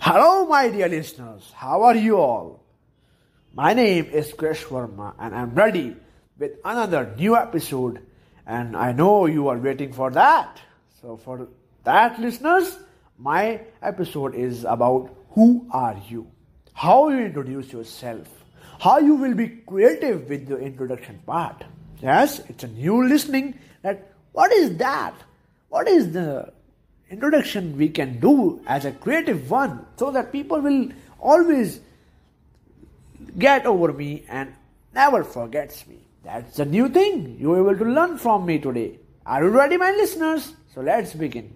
Hello, my dear listeners. How are you all? My name is Krish Verma, and I'm ready with another new episode. And I know you are waiting for that. So, for that, listeners, my episode is about who are you, how you introduce yourself, how you will be creative with the introduction part. Yes, it's a new listening. That what is that? What is the introduction we can do as a creative one so that people will always get over me and never forgets me. That's a new thing you're able to learn from me today. Are you ready, my listeners? So let's begin.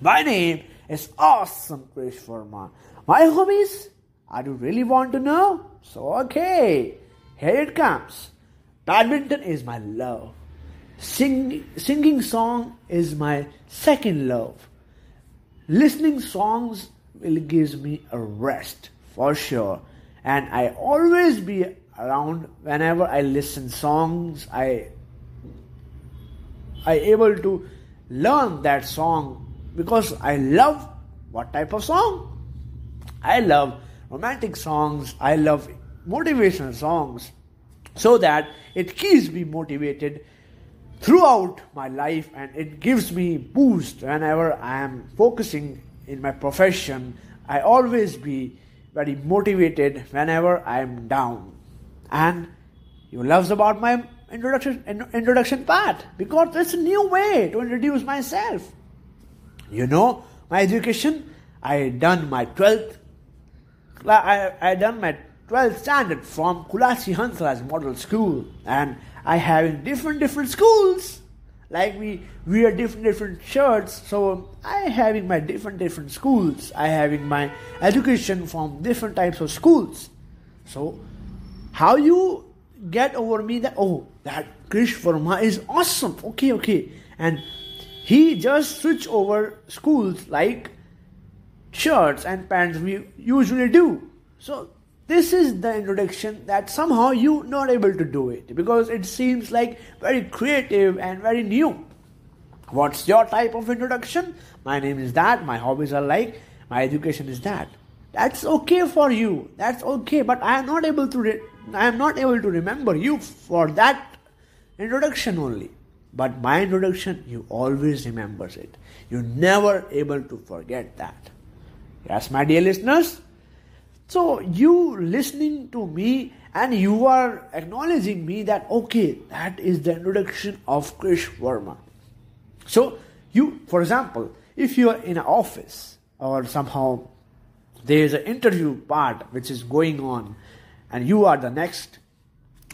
My name is Awesome Krish Verma. My hobbies? Are you really want to know? So okay, here it comes. Badminton is my love. Sing, singing song is my second love. Listening songs will give me a rest for sure. And I always be around whenever I listen songs. I I able to learn that song because I love what type of song? I love romantic songs. I love motivational songs so that it keeps me motivated throughout my life and it gives me boost whenever I am focusing in my profession. I always be very motivated whenever I am down. And you loves about my introduction introduction part because it's a new way to introduce myself. You know, my education, I done my 12th I, I done my 12th standard from Kulachi Hansraj Model School and I have in different different schools. Like we wear different different shirts, so I have in my different different schools. I have in my education from different types of schools. So how you get over me that oh that Krish Verma is awesome. Okay, okay. And he just switch over schools like shirts and pants we usually do. So this is the introduction that somehow you not able to do it because it seems like very creative and very new. What's your type of introduction? My name is that. My hobbies are like. My education is that. That's okay for you. That's okay. But i am not able to re- i am not able to remember you for that introduction only. But my introduction you always remembers it. You never able to forget that. Yes my dear listeners so you listening to me and you are acknowledging me that okay, that is the introduction of Krish Verma. So you, for example, if you are in an office or somehow there is an interview part which is going on and you are the next,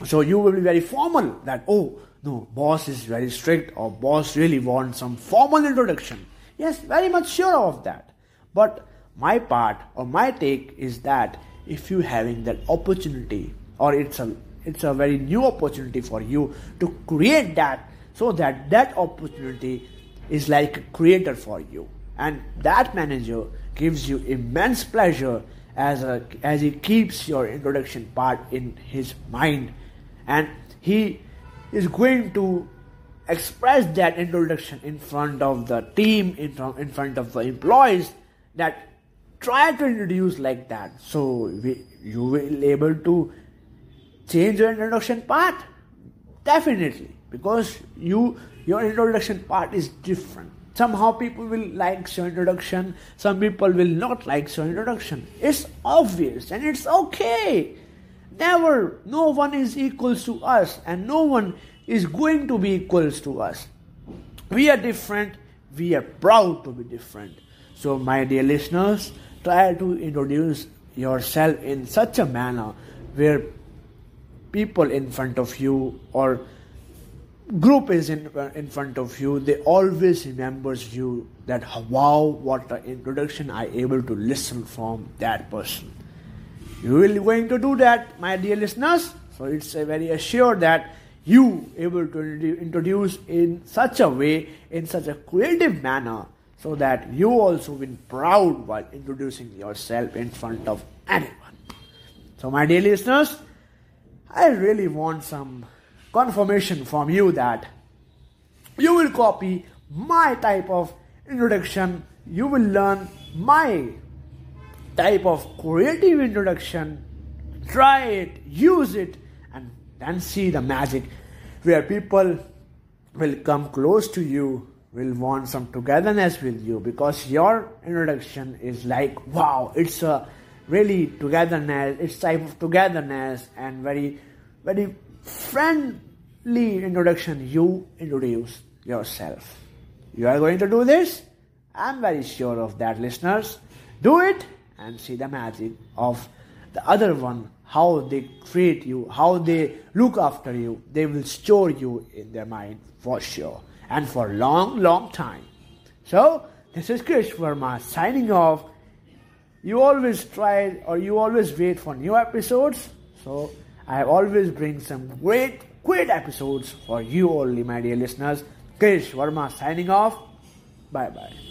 so you will be very formal that oh no, boss is very strict or boss really wants some formal introduction. Yes, very much sure of that. But my part or my take is that if you having that opportunity or it's a it's a very new opportunity for you to create that so that that opportunity is like a creator for you. And that manager gives you immense pleasure as a as he keeps your introduction part in his mind. And he is going to express that introduction in front of the team in front, in front of the employees that try to introduce like that. So we, you will able to change your introduction part definitely. Because you your introduction part is different. Somehow people will like your introduction. Some people will not like your introduction. It's obvious and it's okay. Never no one is equals to us and no one is going to be equals to us. We are different. We are proud to be different. So my dear listeners try to introduce yourself in such a manner where people in front of you or group is in, in front of you they always remembers you that wow what an introduction i able to listen from that person. You will going to do that my dear listeners. So it's very assured that you able to introduce in such a way in such a creative manner so that you also will proud while introducing yourself in front of anyone. So, my dear listeners, I really want some confirmation from you that you will copy my type of introduction, you will learn my type of creative introduction. Try it, use it, and then see the magic where people will come close to you, will want some togetherness with you because your introduction is like, wow, it's a really togetherness, it's type of togetherness and very, very friendly introduction. You introduce yourself. You are going to do this? I'm very sure of that, listeners. Do it and see the magic of the other one, how they treat you, how they look after you. They will store you in their mind for sure and for long, long time. So, this is Krish Verma signing off. You always try or you always wait for new episodes. So, I always bring some great, great episodes for you only, my dear listeners. Krish Verma signing off. Bye bye.